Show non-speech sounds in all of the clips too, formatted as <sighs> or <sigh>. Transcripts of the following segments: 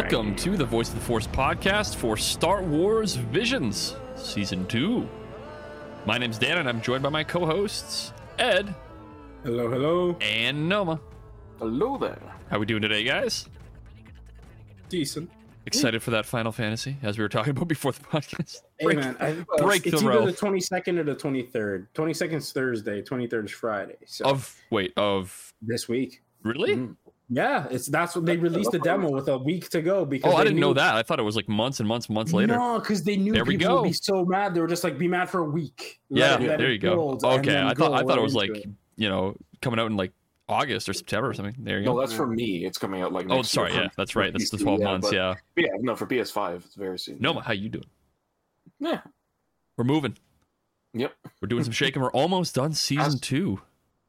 Welcome to the Voice of the Force podcast for Star Wars Visions Season 2. My name's Dan, and I'm joined by my co hosts, Ed Hello, hello. and Noma. Hello there. How are we doing today, guys? Decent. Excited for that Final Fantasy, as we were talking about before the <laughs> podcast. Hey Break- man, I, break it's the either row. the twenty second or the twenty third. Twenty second is Thursday. Twenty third is Friday. So Of wait, of this week. really? Mhm. Yeah, it's that's what they released the demo with a week to go because Oh, I didn't know that. I thought it was like months and months and months later. No, because they knew There we people would go. be so mad. They were just like, be mad for a week. yeah, Let it- let there you go. Okay, I thought I thought it was like it. you know coming out in like August or September or something. There you go. No, that's for me. It's coming out like. oh, next year sorry. for- Yeah, that's right. That's the 12 yeah, months. but- Yeah. Yeah, no, for PS5, it's very soon. No, how you doing? Yeah. We're moving. Yep. We're doing some shaking. We're almost done season Ask- two.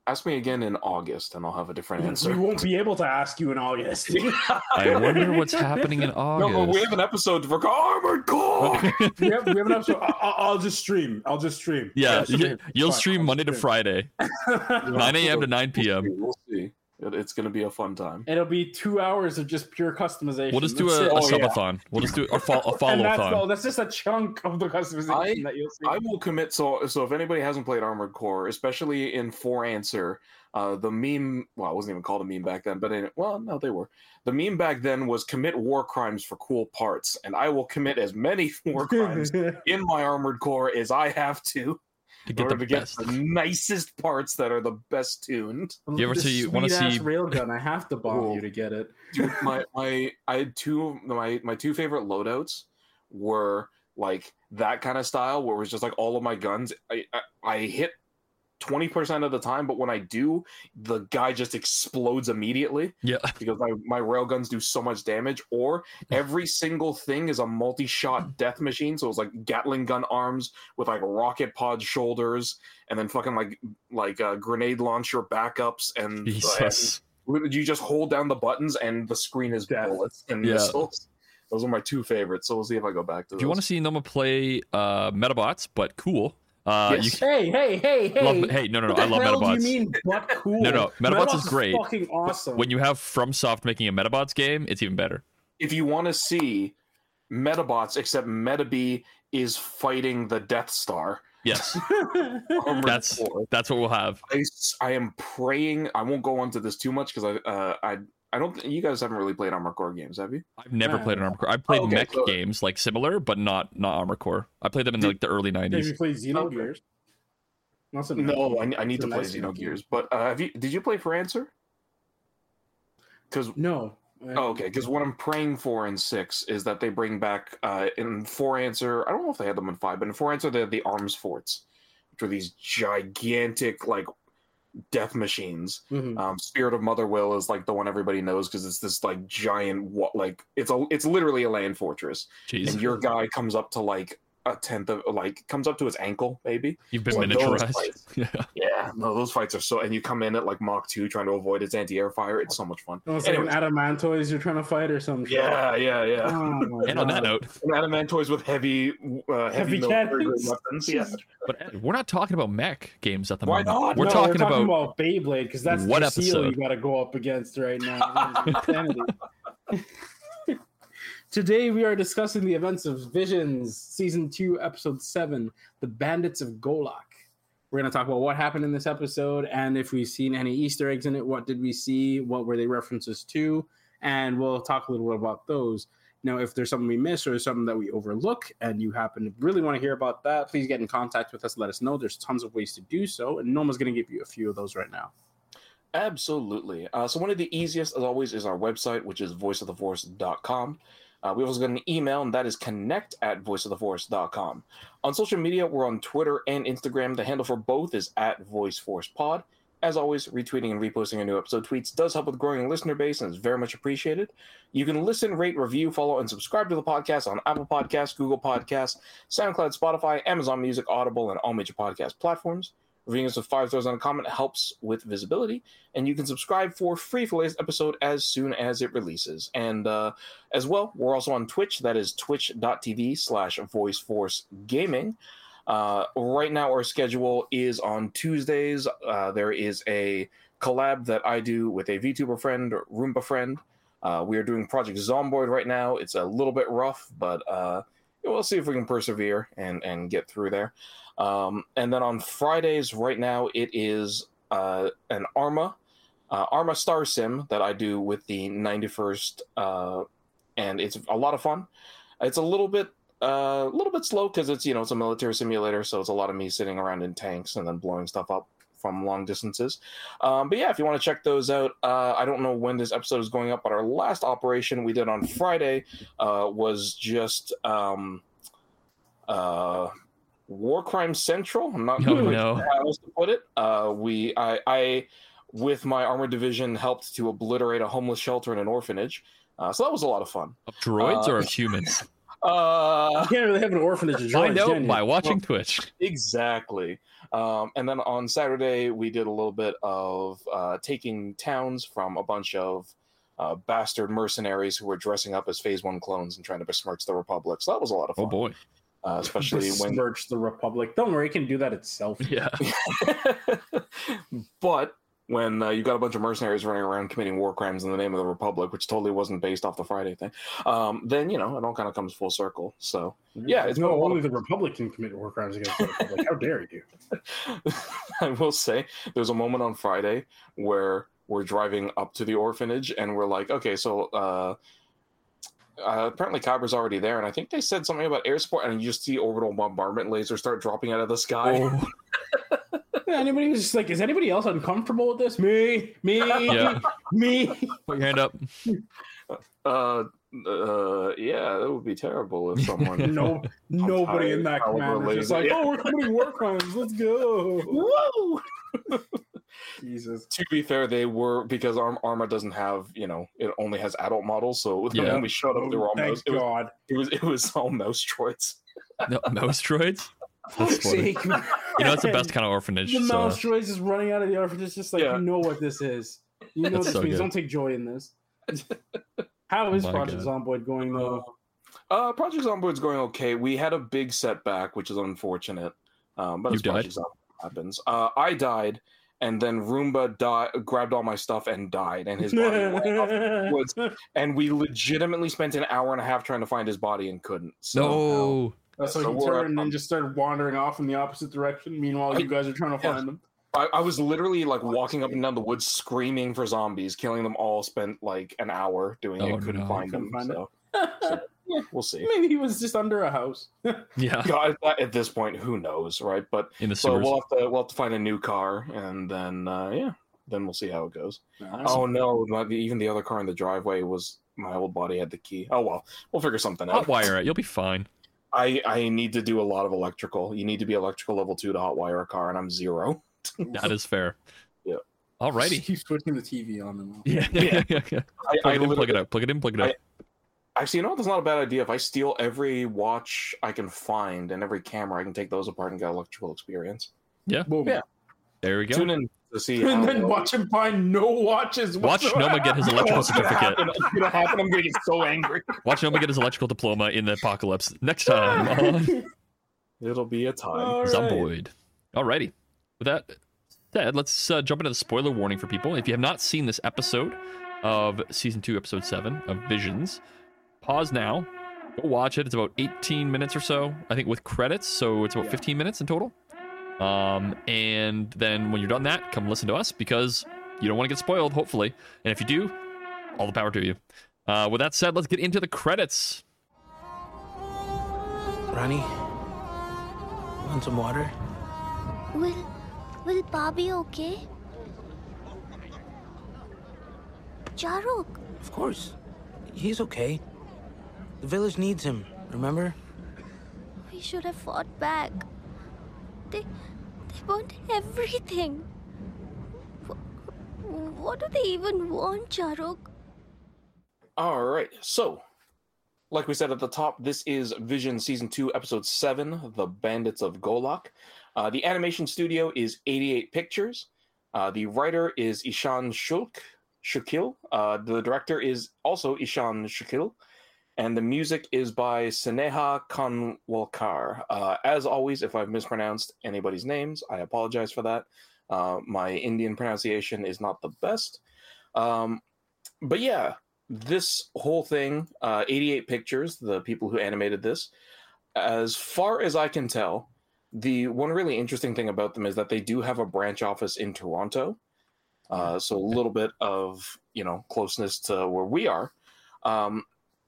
Ask me again in August, and I'll have a different answer. We won't be able to ask you in August. <laughs> I wonder what's happening in <laughs> No, August. but we have an episode for Armored Core. <laughs> we, have, we have an episode. I, I- I'll just stream. I'll just stream. yeah, I'll stream. you, you'll Fine, stream I'll Monday to. Friday, 9 a.m. to 9 p.m. We'll see. It- It's going to be a fun time. It'll be two hours of just pure customization. We'll just do That's a, it. a Oh, yeah. subathon. We'll just do a, fo- a <laughs> and follow that's, all, thon. that's just a chunk of the customization I- that you'll see. I will commit. So, so if anybody hasn't played Armored Core, especially in For Answer, uh, the meme. Well, it wasn't even called a meme back then, but in, well, no, they were. The meme back then was commit war crimes for cool parts, and I will commit as many <laughs> war crimes <laughs> in my Armored Core as I have to to in get order the to get best. the nicest parts that are the best tuned. You ever The see- wanna sweet-ass see- railgun? I have to bomb Cool. you to get it. <laughs> Dude, my my I had two my my two favorite loadouts were like that kind of style where it was just like all of my guns I I, I hit 20% of the time but when I do the guy just explodes immediately Yeah, <laughs> because my my railguns do so much damage or every single thing is a multi-shot death machine so it's like Gatling gun arms with like rocket pod shoulders and then fucking like like uh, grenade launcher backups and Jesus. you just hold down the buttons and the screen is Death. bullets and Yeah. missiles. Those are my two favorites. So we'll see if I go back to If you want to see Noma play uh, Medabots, but cool, uh, Yes. you can, Hey, hey, hey, hey! love, hey, no, no, no, I love hell Medabots. do you mean, but <laughs> cool? No, no, Medabots is great. Fucking awesome. When you have FromSoft making a Medabots game, it's even better. If you want to see Medabots, except Metabee is fighting the Death Star. Yes, <laughs> that's that's what we'll have. I, s- I am praying. I won't go into this too much because I uh, I I don't. think you guys haven't really played Armored Core games, have you? I've never Yeah. played an Armor Core. I've played Oh, okay, mech so- games like similar, but not not Armor Core. I played them in Did- like the early Have '90s. you played Xenogears? Not No, I, I need to play nice game. Xenogears. But uh, have you? Did you play for Answer? Because No. Oh, okay. Because what I'm praying for in six is that they bring back uh, in For Answer. I don't know if they had them in five, but in For Answer they had the arms forts, which are these gigantic like death machines. Mhm. Um, Spirit of Motherwill is like the one everybody knows because it's this like giant like it's a it's literally a land fortress, Jeez, and your guy comes up to like a tenth of like comes up to his ankle maybe. you've been Well, miniaturized. fights. <laughs> Yeah. Yeah, no, those fights are so. And you come in at like Mach two trying to avoid its anti air fire. It's so much fun. Oh, it's like an Anyways. adamantoise you're trying to fight or something. Yeah, yeah, yeah. Oh, my <laughs> And on that note, and adamantoids with heavy, uh, heavy, Heavy weapons. Yeah. <laughs> but we're not talking about mech games at the Why moment. not? We're No, talking, we're talking about, about, Beyblade because that's what the seal episode? you got to go up against right now. Today we are discussing the events of Visions Season Two, Episode Seven, "The Bandits of Golak." We're going to talk about what happened in this episode and if we've seen any Easter eggs in it. What did we see? What were they references to? And we'll talk a little bit about those. Now, if there's something we miss or something that we overlook, and you happen to really want to hear about that, please get in contact with us. Let us know. There's tons of ways to do so, and Noma's going to give you a few of those right now. Absolutely. Uh, so one of the easiest, as always, is our website, which is voiceoftheforce.com. Uh, we also got an email, and that is connect at voiceoftheforce.com. On social media, we're on Twitter and Instagram. The handle for both is at VoiceForcePod. As always, retweeting and reposting our new episode tweets does help with growing listener base and is very much appreciated. You can listen, rate, review, follow, and subscribe to the podcast on Apple Podcasts, Google Podcasts, SoundCloud, Spotify, Amazon Music, Audible, and all major podcast platforms. Reviewing us with five stars on a comment helps with visibility, and you can subscribe for free for the latest episode as soon as it releases. And uh, as well, we're also on Twitch. That is twitch.tv slash voiceforce gaming. Uh, right now, our schedule is on Tuesdays. Uh, there is a collab that I do with a VTuber friend, Roomba friend. Uh, we are doing Project Zomboid right now. It's a little bit rough, but uh, we'll see if we can persevere and and get through there. Um, and then on Fridays, right now, it is uh, an Arma uh, Arma Star Sim that I do with the 91st, uh, and it's a lot of fun. It's a little bit uh, a little bit slow because it's you know it's a military simulator, so it's a lot of me sitting around in tanks and then blowing stuff up from long distances. Um, but yeah, if you want to check those out, uh, I don't know when this episode is going up, but our last operation we did on Friday uh, was just um, uh, War Crime Central. I'm not Oh, no. how else to put it. Uh, we I, I with my armored division helped to obliterate a homeless shelter and an orphanage. Uh, so that was a lot of fun. Of droids Uh, or of humans? <laughs> Uh, You can't really have an orphanage of Find droids, out can you? by watching Twitch. Exactly. Um, and then on Saturday, we did a little bit of uh, taking towns from a bunch of uh, bastard mercenaries who were dressing up as Phase One clones and trying to besmirch the Republic. So that was a lot of fun. Oh boy. Uh, especially when. Besmirch the Republic. Don't worry, it can do that itself. Yeah. <laughs> <laughs> but when uh, you got a bunch of mercenaries running around committing war crimes in the name of the Republic, which totally wasn't based off the Friday thing, um, then you know it all kind of comes full circle. So Yeah, it's no, only of- the Republic can commit war crimes against the Republic. How dare you? <laughs> <laughs> I will say there's a moment on Friday where we're driving up to the orphanage and we're like, okay, so uh, uh, apparently Kyber's already there, and I think they said something about air support, and you just see orbital bombardment lasers start dropping out of the sky. Oh, <laughs> Yeah, anybody was just like, is anybody else uncomfortable with this? Me, me, Yeah. me. put your hand up. Uh, uh, yeah, that would be terrible if someone. <laughs> No, nobody in that Caliber command is just like, Yeah. oh, we're committing war crimes. Let's go. Woo! <laughs> Jesus. to be fair, they were because Arm- Arma doesn't have, you know, it only has adult models. So <laughs> Yeah. moment we showed up, they were all Thank mouse. It was, God. it was it was all mouse droids. No, mouse droids. That's funny. <laughs> You know, it's the best kind of orphanage. The so- mouse droids is running out of the orphanage, just like Yeah. you know what this is. You know That's this so means. good. Don't take joy in this. <laughs> How is My Project Zomboid going though? Uh, Project Zomboid's going okay. We had a big setback, which is unfortunate. Um, but You as Project Zomboid happens. Uh, I died, and then Roomba di- grabbed all my stuff and died, and his body went off the <laughs> woods. And we legitimately spent an hour and a half trying to find his body and couldn't. So, No. That's why So he we're- turned and just started wandering off in the opposite direction. Meanwhile, you guys are trying to Yeah. find them. I, I was literally like walking up and down the woods screaming for zombies, killing them all. Spent like an hour doing Oh, it, couldn't no. find Couldn't them. find so <laughs> yeah, we'll see. Maybe he was just under a house. <laughs> Yeah. God, at- at this point, who knows, right? But In the so sewers. we'll have to we'll have to find a new car, and then uh, yeah, then we'll see how it goes. Oh, Oh no, not even the other car in the driveway was my old body had the key. Oh well, we'll figure something out. Hotwire it. You'll be fine. I I need to do a lot of electrical. You need to be electrical level two to hotwire a car, and I'm zero. <laughs> That is fair. Yeah. Alrighty. Keep switching the TV on and off. Yeah. yeah. <laughs> yeah, yeah. I, Plug I it in, plug it out. Plug it in, plug it out. Actually, you know what? That's not a bad idea. If I steal every watch I can find and every camera, I can take those apart and get electrical experience. Yeah. Boom. Yeah. There we go. Tune in to see. And how then well- watch him find no watches. Watch whatsoever. Noma get his electrical certificate. It's gonna happen. I'm gonna get so angry. Watch Noma get his electrical diploma in the apocalypse next time <laughs> on It'll be a time. All right. Zomboid. Alrighty. With that said, let's uh, jump into the spoiler warning for people. If you have not seen this episode of season two, episode seven of Visions, pause now. Go watch it. It's about 18 minutes or so, I think, with credits. So it's about Yeah. 15 minutes in total. Um, and then when you're done that, come listen to us because you don't want to get spoiled, hopefully. And if you do, all the power to you. Uh, with that said, let's get into the credits. Rani, want some water? Will will Bobby okay? Charuk, Of course. He's okay. The village needs him, remember? we should have fought back. They they want everything. Wh- What do they even want, Charuk? All right. So, like we said at the top, this is Vision Season 2, Episode 7 The Bandits of Golak. Uh, the animation studio is 88 Pictures. Uh, the writer is Ishan Shulk, Shukil. Uh, the director is also Ishan Shukil. And the music is by Sneha Khanwalkar. Uh, as always, if I've mispronounced anybody's names, I apologize for that. Uh, my Indian pronunciation is not the best. Um, but yeah, this whole thing, uh, 88 pictures, the people who animated this, as far as I can tell, the one really interesting thing about them is that they do have a branch office in Toronto. Uh, so a little bit of you know closeness to where we are. Um,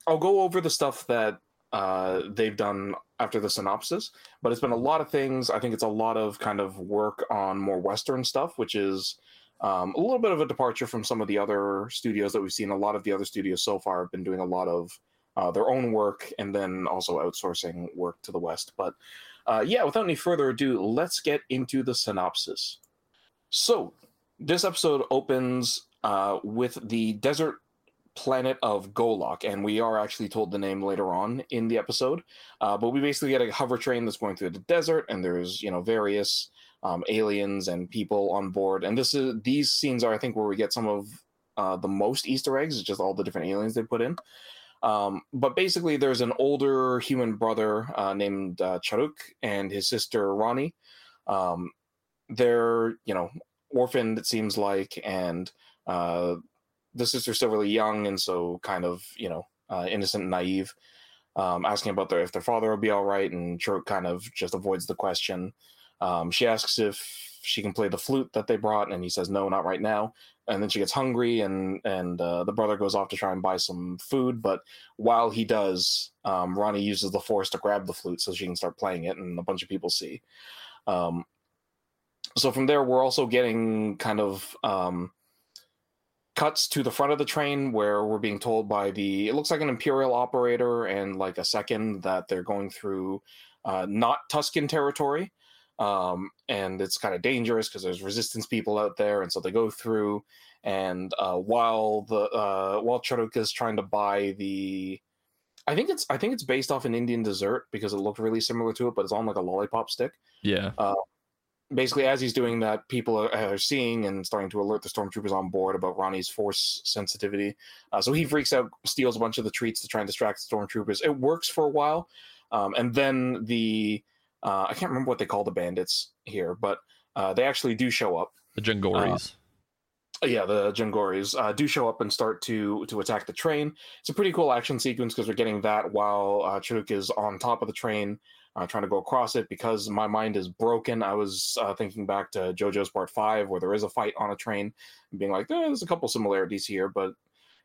I'll go over the stuff that uh, they've done after the synopsis, but it's been a lot of things. I think it's a lot of kind of work on more Western stuff, which is um, a little bit of a departure from some of the other studios that we've seen. A lot of the other studios so far have been doing a lot of uh, their own work and then also outsourcing work to the West. But uh, yeah, without any further ado, let's get into the synopsis. So, this episode opens uh, with the desert planet of Golak, and we are actually told the name later on in the episode. Uh, but we basically get a hover train that's going through the desert, and there's you know various um, aliens and people on board. And this is these scenes are I think where we get some of uh, the most Easter eggs, just all the different aliens they put in. Um, but basically, there's an older human brother uh, named uh, Charuk and his sister Rani. Um, they're you know orphaned, it seems like, and uh, the sister's still really young, and so kind of you know uh, innocent, and naive, um, asking about their if their father will be all right, and Charuk kind of just avoids the question. Um, she asks if she can play the flute that they brought, and he says no, not right now. And then she gets hungry, and and uh, the brother goes off to try and buy some food. But while he does, um, Rani uses the force to grab the flute so she can start playing it, and a bunch of people see. Um, so from there, we're also getting kind of um, cuts to the front of the train where we're being told by the it looks like an imperial operator and like a second that they're going through uh, not Tusken territory um, and it's kind of dangerous because there's resistance people out there, and so they go through. And uh, while the uh, while Charuk is trying to buy the, I think it's I think it's based off an Indian dessert because it looked really similar to it, but it's on like a lollipop stick. Yeah. Uh, basically, as he's doing that, people are, are, seeing and starting to alert the stormtroopers on board about Rani's force sensitivity. Uh, so he freaks out, steals a bunch of the treats to try and distract the stormtroopers. It works for a while, um, and then the uh, I can't remember what they call the bandits here, but uh, they actually do show up. The Jangoris. Uh, yeah, the Jangoris uh, do show up and start to to attack the train. It's a pretty cool action sequence because we're getting that while uh, Chinook is on top of the train, uh, trying to go across it. Because my mind is broken, I was uh, thinking back to JoJo's Part Five, where there is a fight on a train, and being like, eh, "There's a couple similarities here," but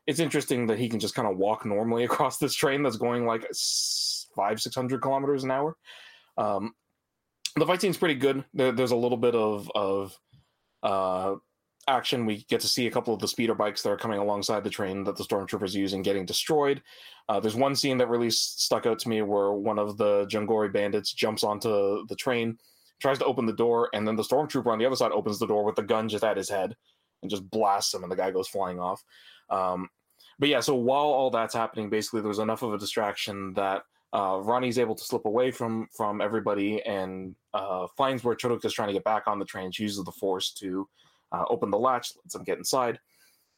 it's interesting that he can just kind of walk normally <laughs> across this train that's going like five, six hundred kilometers an hour. Um, the fight scene's pretty good. There, there's a little bit of of uh, action. We get to see a couple of the speeder bikes that are coming alongside the train that the stormtroopers use and getting destroyed. Uh, there's one scene that really stuck out to me where one of the Jungori bandits jumps onto the train, tries to open the door, and then the stormtrooper on the other side opens the door with the gun just at his head and just blasts him, and the guy goes flying off. Um, but yeah, so while all that's happening, basically there was enough of a distraction that uh, Rani's able to slip away from from everybody and uh, finds where Charuk is trying to get back on the train. She uses the force to uh, open the latch, lets them get inside.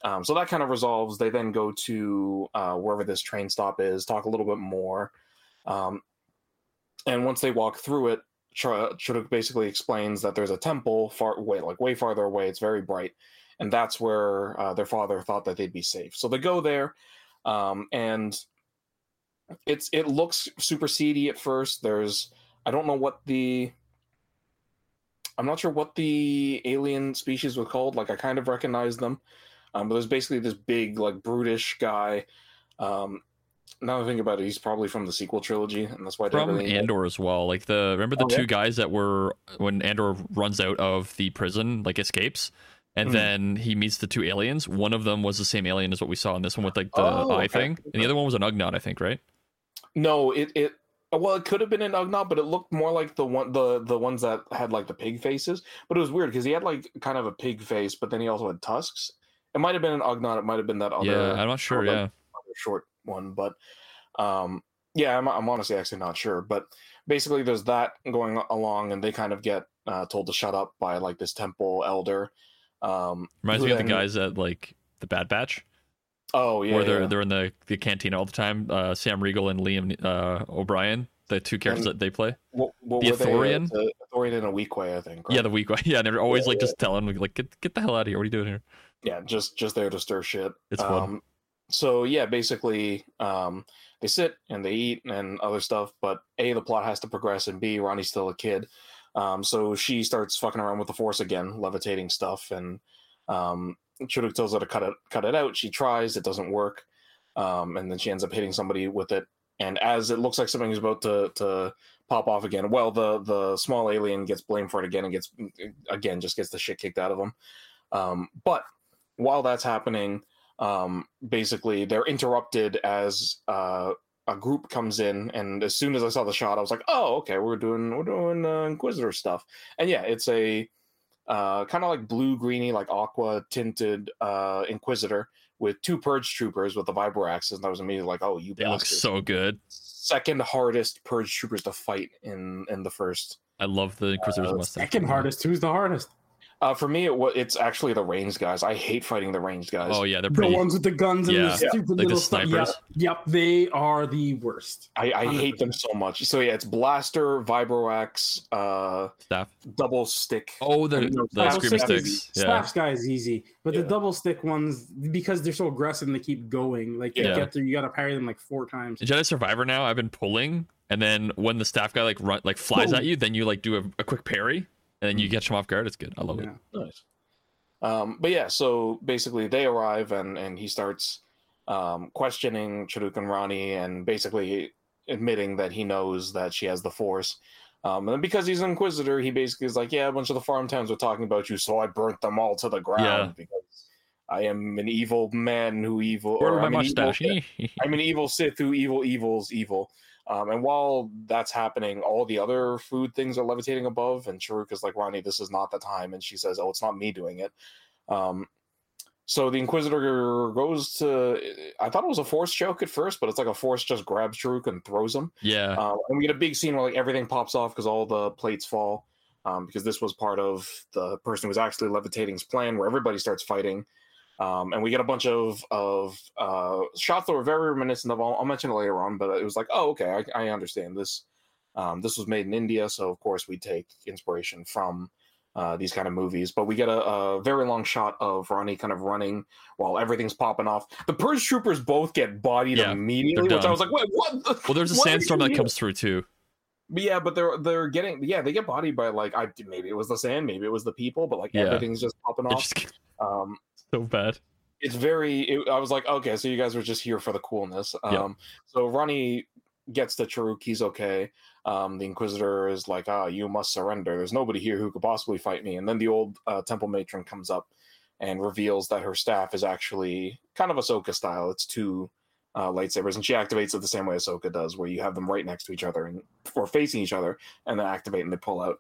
Um, so that kind of resolves. They then go to uh, wherever this train stop is, talk a little bit more, um, and once they walk through it, Charuk basically explains that there's a temple far away, like way farther away. It's very bright, and that's where uh, their father thought that they'd be safe. So they go there, um, and it's it looks super seedy at first. There's I don't know what the I'm not sure what the alien species was called. Like I kind of recognize them, um, but there's basically this big like brutish guy. Um, now I think about it, he's probably from the sequel trilogy, and that's why from Andor as well. Like the remember the oh, two yeah? guys that were when Andor runs out of the prison, like escapes, and mm. then he meets the two aliens. One of them was the same alien as what we saw in this one with like the oh, eye okay. thing, and the other one was an Ugnaught, I think, right? No, it it well, it could have been an Ugnaught, but it looked more like the one the the ones that had like the pig faces. But it was weird because he had like kind of a pig face, but then he also had tusks. It might have been an Ugnaught. It might have been that other. Yeah, I'm not sure. yeah, short one, but um, yeah, I'm I'm honestly actually not sure. But basically, there's that going along, and they kind of get uh, told to shut up by like this temple elder. Um, Reminds me of the guys at like the Bad Batch. Oh yeah, where they're yeah. they're in the, the canteen all the time. Uh, Sam Riegel and Liam uh, O'Brien, the two characters and that they play. What, what the they, uh, the Ithorian in a Weequay, I think. Right? <laughs> Yeah, the Weequay. Yeah, they're always yeah, like yeah. just telling me like get get the hell out of here. What are you doing here? Yeah, just just there to stir shit. It's fun. Um, so yeah, basically, um, they sit and they eat and other stuff. But a, the plot has to progress, and b, Rani's still a kid. Um, so she starts fucking around with the force again, levitating stuff, and um, Charuk tells her to cut it, cut it out. She tries, it doesn't work, um, and then she ends up hitting somebody with it. And as it looks like something is about to to pop off again, well, the the small alien gets blamed for it again and gets again just gets the shit kicked out of him. Um, but while that's happening, um, basically they're interrupted as uh, a group comes in, and as soon as I saw the shot, I was like, "Oh, okay, we're doing we're doing uh, Inquisitor stuff." And yeah, it's a uh, kind of like blue greeny, like aqua tinted uh, Inquisitor with two Purge troopers with the vibro axes, and I was immediately like, "Oh, you It looks so good. Second hardest Purge troopers to fight in in the first. I love the Inquisitor's Uh, mustache. Second hardest. Who's the hardest? Uh, for me, it wa- it's actually the ranged guys. I hate fighting the ranged guys. Oh yeah, they're The ones with the guns and Yeah. the stupid Like the little stuff. snipers. Yep, yep, they are the worst. I, I hate them so much. So yeah, it's blaster, vibroax, uh, Staff. double stick. Oh, the I mean, the Staff- screamer Staff is- sticks. Yeah. Staff's guy is easy, but Yeah. the double stick ones because they're so aggressive and they keep going. Like you Yeah. get there, you got to parry them like four times. In Jedi Survivor now, I've been pulling, and then when the staff guy like run like flies Boom. at you, then you like do a, a quick parry, and then you catch him off guard. It's good. I love it. Nice. Um, but yeah, so basically they arrive and and he starts um, questioning Charuk and Rani and basically admitting that he knows that she has the Force. Um, and because he's an Inquisitor, he basically is like, yeah, a bunch of the farm towns were talking about you, so I burnt them all to the ground Yeah. because I am an evil man who evil. Or I'm an evil-. I'm an evil Sith who evil evil's evil. Um, and while that's happening, all the other food things are levitating above, and Charuk is like, Rani, this is not the time. And she says, Oh, it's not me doing it. Um, so the Inquisitor goes to. I thought it was a force choke at first, but it's like a force just grabs Charuk and throws him. yeah. Uh, and we get a big scene where like everything pops off because all the plates fall. Um, because this was part of the person who was actually levitating's plan, where everybody starts fighting. Um, and we get a bunch of of uh, shots that were very reminiscent of. I'll, I'll mention it later on, but it was like, oh, okay, I, I understand this. Um, this was made in India, so of course we take inspiration from uh, these kind of movies. But we get a, a very long shot of Rani kind of running while everything's popping off. The Purge troopers both get bodied Yeah, immediately, which I was like, wait, what? the- well, there's a <laughs> sandstorm that comes through too. But yeah, but they're they're getting yeah they get bodied by like I maybe it was the sand, maybe it was the people, but like Yeah. everything's just popping off. just Um, so bad. it's very. It, I was like, okay, so you guys were just here for the coolness. Um, Yeah. so Rani gets the Charuk, he's okay. Um, the Inquisitor is like, ah, you must surrender. There's nobody here who could possibly fight me. And then the old uh, Temple Matron comes up and reveals that her staff is actually kind of Ahsoka style. It's two uh, lightsabers, and she activates it the same way Ahsoka does, where you have them right next to each other and or facing each other, and then activate and they pull out.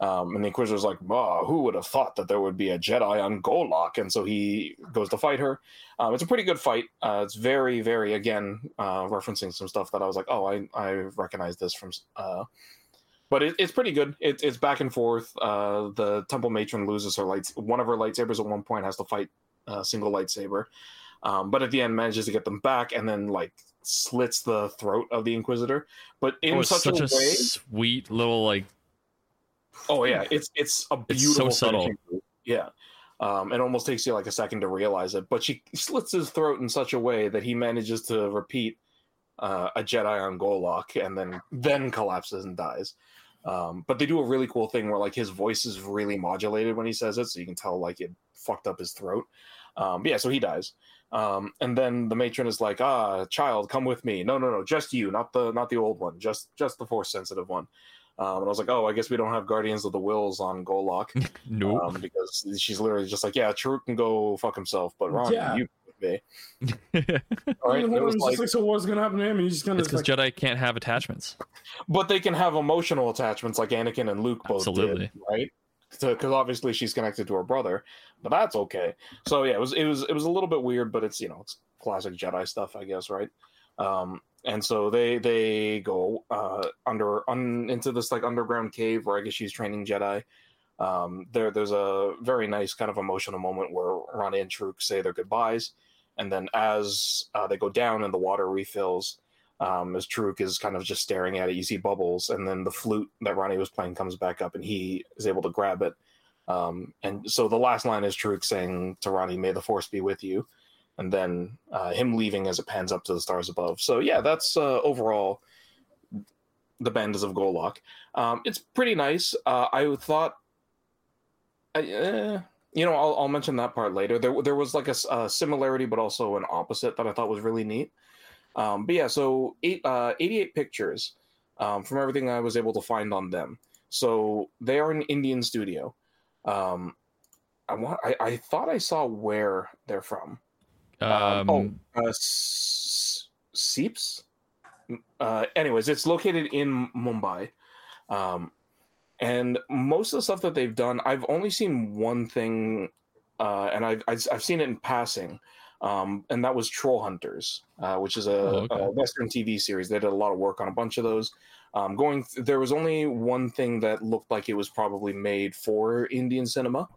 Um, and the Inquisitor's like, "Wow, who would have thought that there would be a Jedi on Golak?" And so he goes to fight her. Um, it's a pretty good fight. Uh, it's very, very again uh, referencing some stuff that I was like, "Oh, I I recognize this from." Uh, but it, it's pretty good. It, it's back and forth. Uh, the Temple Matron loses her lights. One of her lightsabers at one point has to fight a single lightsaber, um, but at the end manages to get them back, and then like slits the throat of the Inquisitor. But in oh, such, such a a way, sweet little like. Oh yeah, it's it's a It's beautiful so subtle. Yeah. Um, it almost takes you like a second to realize it, but she slits his throat in such a way that he manages to repeat uh, a Jedi on Golak and then then collapses and dies. Um, but they do a really cool thing where like his voice is really modulated when he says it, so you can tell like it fucked up his throat. Um, yeah, so he dies. Um, and then the matron is like, "Ah, child, come with me." No, no, no, just you, not the not the old one, just just the force sensitive one. Um, and I was like, "Oh, I guess we don't have Guardians of the Wills on Golak." <laughs> No. um, because she's literally just like, yeah, Charuk can go fuck himself, but Ron, Yeah. you be. it's <laughs> All right, Even it was like, just like, so what's gonna happen to him? And he's just gonna because like, Jedi can't have attachments. but they can have emotional attachments like Anakin and Luke both Absolutely. did, right? Because obviously she's connected to her brother, but that's okay. So yeah, it was it was it was a little bit weird, but it's you know it's classic Jedi stuff, I guess, right? Um, and so they they go uh, under un, into this like underground cave where I guess she's training Jedi. Um, there there's a very nice kind of emotional moment where Rani and Truk say their goodbyes, and then as uh, they go down and the water refills, um, as Truk is kind of just staring at it, you see bubbles, and then the flute that Rani was playing comes back up, and he is able to grab it. Um, and so the last line is Truk saying to Rani, "May the Force be with you." and then uh, him leaving as it pans up to the stars above. So yeah, that's uh, overall the Bandits of Golak. Um, it's pretty nice. Uh, I thought, uh, you know, I'll, I'll mention that part later. There, there was like a similarity, but also an opposite that I thought was really neat. Um, but yeah, so eight, uh, 88 pictures um, from everything I was able to find on them. So they are an Indian studio. Um, I want. I, I thought I saw where they're from. Um, oh, uh, Seeps. Uh, anyways, it's located in Mumbai, um, and most of the stuff that they've done, I've only seen one thing, uh, and I've, I've I've seen it in passing, um, and that was Troll Hunters, uh, which is a, Oh, okay. a Western TV series. They did a lot of work on a bunch of those. Um, going, th- there was only one thing that looked like it was probably made for Indian cinema,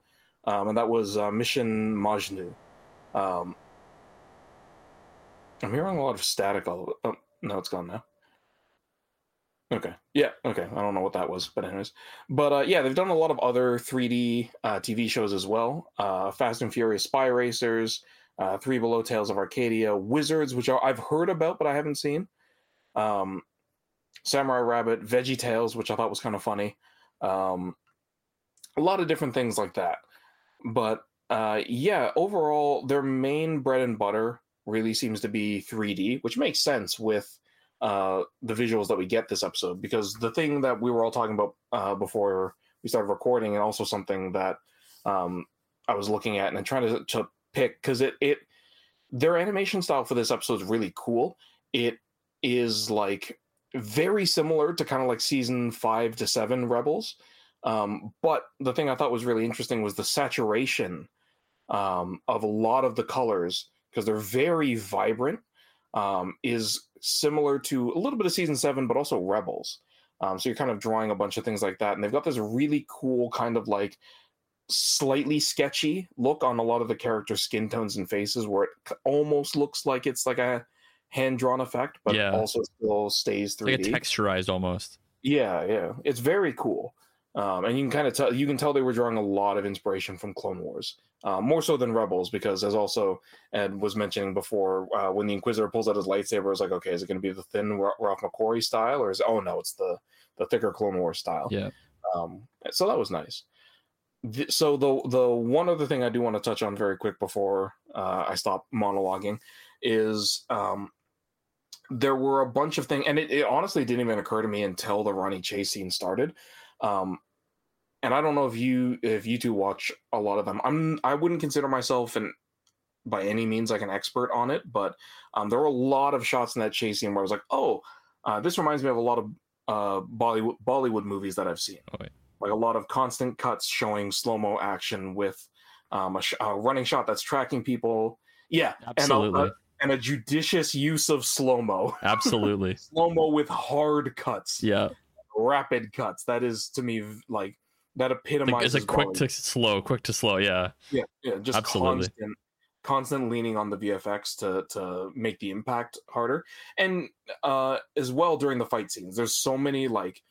um, and that was uh, Mission Majnu. Um, I'm hearing a lot of static. All oh, no, it's gone now. Okay, yeah, okay. I don't know what that was, but anyways, but uh, yeah, they've done a lot of other 3D uh, TV shows as well. Uh, Fast and Furious Spy Racers, uh, Three Below Tales of Arcadia, Wizards, which I've heard about but I haven't seen. Um, Samurai Rabbit, Veggie Tales, which I thought was kind of funny. Um, a lot of different things like that. But uh, yeah, overall, their main bread and butter really seems to be 3D, which makes sense with uh, the visuals that we get this episode. Because the thing that we were all talking about uh, before we started recording, and also something that um, I was looking at and trying to, to pick, because it, it their animation style for this episode is really cool. It is like very similar to kind of like season five to seven Rebels. Um, but the thing I thought was really interesting was the saturation um, of a lot of the colors because they're very vibrant. Um, is similar to a little bit of season seven, but also Rebels. Um, so you're kind of drawing a bunch of things like that, and they've got this really cool kind of like slightly sketchy look on a lot of the character skin tones and faces, where it almost looks like it's like a hand drawn effect, but Yeah. also still stays 3D. like a texturized almost. Yeah, yeah, it's very cool, um, and you can kind of tell you can tell they were drawing a lot of inspiration from Clone Wars, uh, more so than Rebels, because as also Ed was mentioning before, uh, when the Inquisitor pulls out his lightsaber, it's like, okay, is it going to be the thin Ralph McQuarrie style, or is oh no, it's the the thicker Clone Wars style. Yeah. Um, so that was nice. So the the one other thing I do want to touch on very quick before uh, I stop monologuing is um, there were a bunch of things, and it, it honestly didn't even occur to me until the Rani Chase scene started. Um, and I don't know if you if you two watch a lot of them. I'm I wouldn't consider myself an by any means like an expert on it, but um, there were a lot of shots in that chase scene where I was like, oh, uh, this reminds me of a lot of uh, Bollywood Bollywood movies that I've seen. Oh. Like a lot of constant cuts showing slow mo action with um, a, sh- a running shot that's tracking people. Yeah, and a- Absolutely. and a judicious use of slow mo. <laughs> Absolutely. slow mo with hard cuts, Yeah. rapid cuts. That is to me like that epitomizes. it's a quick to slow, quick to slow. Yeah. yeah, yeah, just Absolutely. constant, constant leaning on the VFX to to make the impact harder, and uh as well during the fight scenes. There's so many like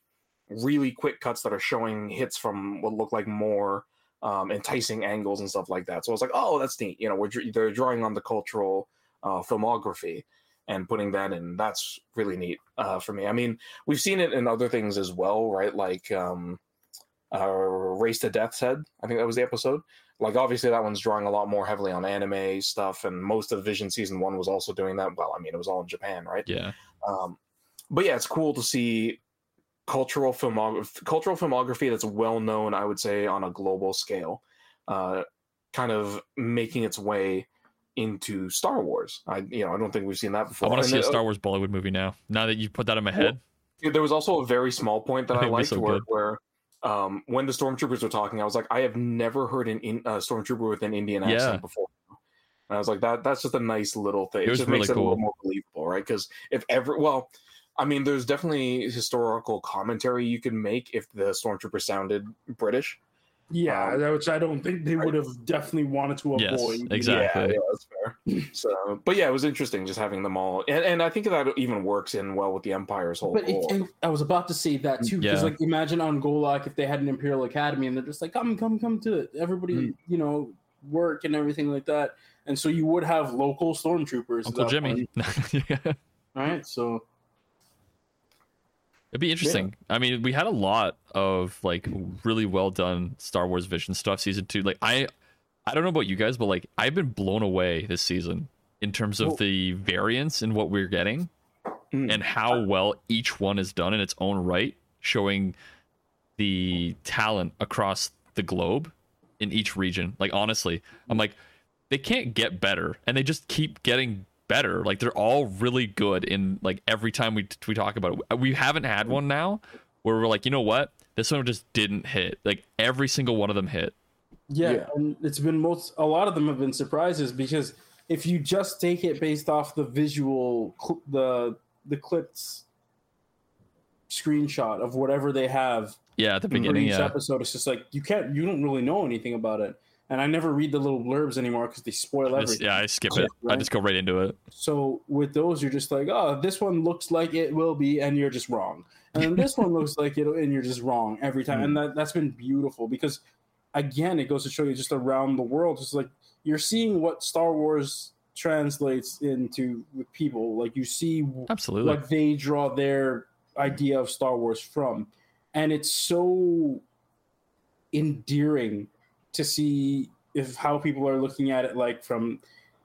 really quick cuts that are showing hits from what look like more um, enticing angles and stuff like that. So I was like, oh, that's neat. You know, we're they're drawing on the cultural uh, filmography and putting that in. That's really neat uh, for me. I mean, we've seen it in other things as well, right? Like um, uh, Race to Death's Head. I think that was the episode. Like, obviously, that one's drawing a lot more heavily on anime stuff, and most of Vision season one was also doing that. Well, I mean, it was all in Japan, right? Yeah. Um, but yeah, it's cool to see cultural filmography, cultural filmography that's well known. I would say on a global scale, uh, kind of making its way into Star Wars. I you know I don't think we've seen that before. I want to And see a Star Wars Bollywood movie now. Now that you put that in my head. there was also a very small point that <laughs> I liked so where, where um, when the stormtroopers were talking, I was like, I have never heard an in, uh, stormtrooper with an Indian Yeah. accent before. And I was like, that that's just a nice little thing. It was just really makes it a little more believable, right? Because if ever, well, I mean, there's definitely historical commentary you can make if the stormtrooper sounded British. Yeah, Um, which I don't think they would have definitely wanted to Yes, avoid. exactly. Yeah, yeah, that's fair. so, but yeah, it was interesting just having them all, and, and I think that even works in well with the Empire's whole But it, and I was about to say that too, because Yeah. like imagine on Golak if they had an Imperial Academy and they're just like, come, come, come to it. everybody, Hmm. you know, work and everything like that. and so you would have local stormtroopers. at Uncle Jimmy. point, <laughs> yeah. right? So It'd be interesting. I mean, we had a lot of like really well done Star Wars Vision stuff season two. Like I I don't know about you guys, but like I've been blown away this season in terms of the variance in what we're getting Mm. and how well each one is done in its own right, showing the talent across the globe in each region. Like honestly, I'm like they can't get better and they just keep getting better. Like they're all really good in like every time we we talk about it. We haven't had one now where we're like, you know what? This one just didn't hit. Like every single one of them hit. yeah, Yeah. and it's been most. A lot of them have been surprises because if you just take it based off the visual, cl- the the clips screenshot of whatever they have Yeah, at the for beginning, each yeah. episode, it's just like you can't, you don't really know anything about it. And I never read the little blurbs anymore because they spoil Just- everything. yeah, I skip it. I just go right into it. So with those, you're just like, oh, this one looks like it will be, and you're just wrong. And then this one looks like it, and you're just wrong every time. And hmm. that that's been beautiful because, again, it goes to show you just around the world, just like you're seeing what Star Wars translates into with people. Like you see Absolutely. what they draw their idea of Star Wars from. And it's so endearing to see if how people are looking at it like from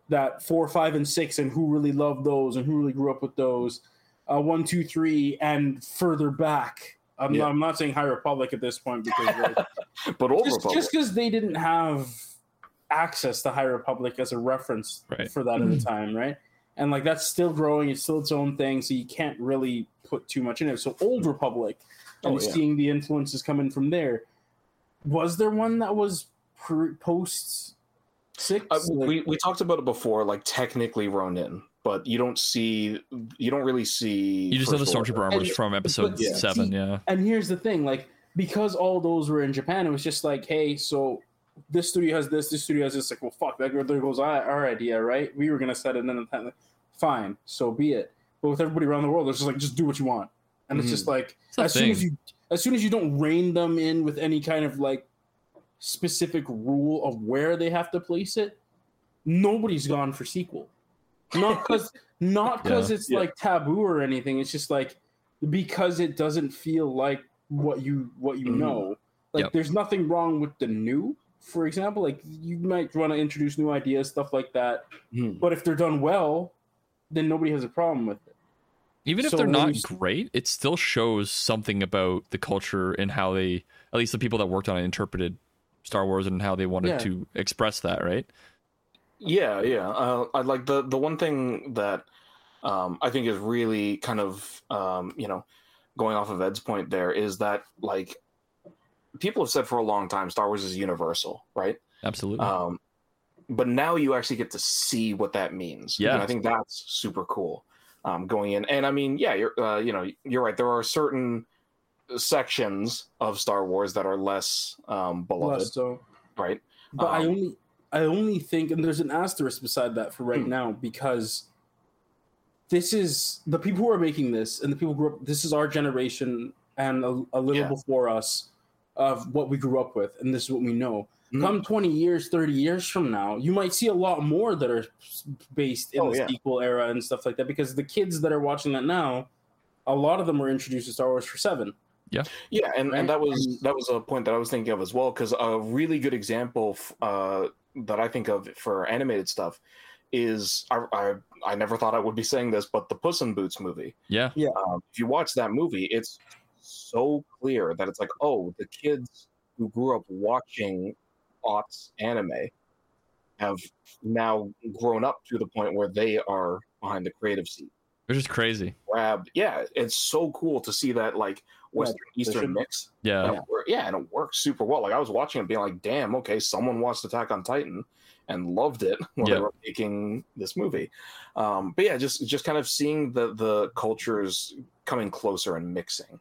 that four, five, and six, and who really loved those and who really grew up with those. Uh, one, two, three, and further back. I'm, Yeah. not, I'm not saying High Republic at this point because like, <laughs> But Old just Republic. just because they didn't have access to High Republic as a reference Right. for that at the time, right? And like that's still growing; it's still its own thing, so you can't really put too much in it. So Old Republic, and Oh, yeah. seeing the influences coming from there. Was there one that was pre- post six? Uh, Like- we we talked about it before, like technically Ronin, but you don't see, you don't really see. you just know the First stormtrooper armors from episode but yeah. seven, See, yeah. And here's the thing, like because all those were in Japan, it was just like, hey, so this studio has this, this studio has this. Like, well, fuck, that there goes our, our idea, right? We were gonna set it in the time. Fine, so be it. But with everybody around the world, it's just like just do what you want, and it's just like It's the as soon as you as soon as you don't rein them in with any kind of like specific rule of where they have to place it, nobody's gone for sequel. Not because <laughs> not because it's Yeah. like taboo or anything. It's just like because it doesn't feel like what you what you Mhm. know. Like Yep. there's nothing wrong with the new, for example. Like you might want to introduce new ideas, stuff like that. Mhm. But if they're done well, then nobody has a problem with it. Even if So they're not great, it still shows something about the culture and how they, at least the people that worked on it, interpreted Star Wars and how they wanted Yeah. to express that, right? Yeah, yeah. Uh, I like the the one thing that um, I think is really kind of um, you know going off of Ed's point there is that like people have said for a long time Star Wars is universal, right? Absolutely. Um, but now you actually get to see what that means. Yeah. and I think that's super cool. Um, going in, and I mean, yeah, you're uh, you know you're right. There are certain sections of Star Wars that are less um, beloved, Less so. right? But I Um, only I only think and there's an asterisk beside that for right Hmm. now because this is the people who are making this and the people who grew up this is our generation and a, a little Yeah. before us of what we grew up with and this is what we know. Mhm. Come 20 years, 30 years from now, you might see a lot more that are based in Oh, the yeah. sequel era and stuff like that because the kids that are watching that now, a lot of them were introduced to Star Wars for 7. Yeah, yeah and, Right? and that was that was a point that I was thinking of as well because a really good example f- uh, that I think of for animated stuff is I, I I never thought I would be saying this, but the Puss in Boots movie. yeah. Um, if you watch that movie, it's so clear that it's like, oh, the kids who grew up watching aughts anime have now grown up to the point where they are behind the creative seat. Which is crazy. Grabbed, yeah, it's so cool to see that like Western Eastern mix. Yeah. And it yeah, and it works super well. Like I was watching it, being like, "Damn, okay, someone watched Attack on Titan and loved it <laughs> when Yeah. they were making this movie." Um, but yeah, just just kind of seeing the the cultures coming closer and mixing.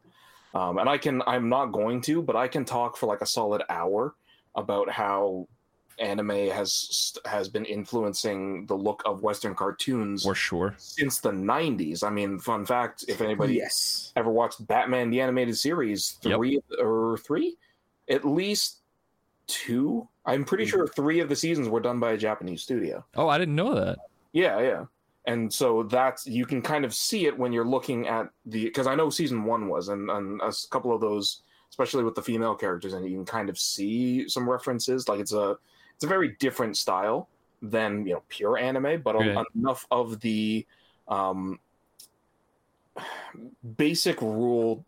Um, and I can, I'm not going to, but I can talk for like a solid hour about how anime has has been influencing the look of Western cartoons For sure. since the 90s. I mean, fun fact: if anybody yes. ever watched Batman the animated series Yep. three or three, at least two I'm pretty sure three of the seasons were done by a Japanese studio. Oh, I didn't know that. Yeah, yeah. And so that's you can kind of see it when you're looking at the because I know season one was and, and a s- couple of those, especially with the female characters, and you can kind of see some references. Like it's a it's a very different style than you know pure anime, but Right. enough of the um, basic rules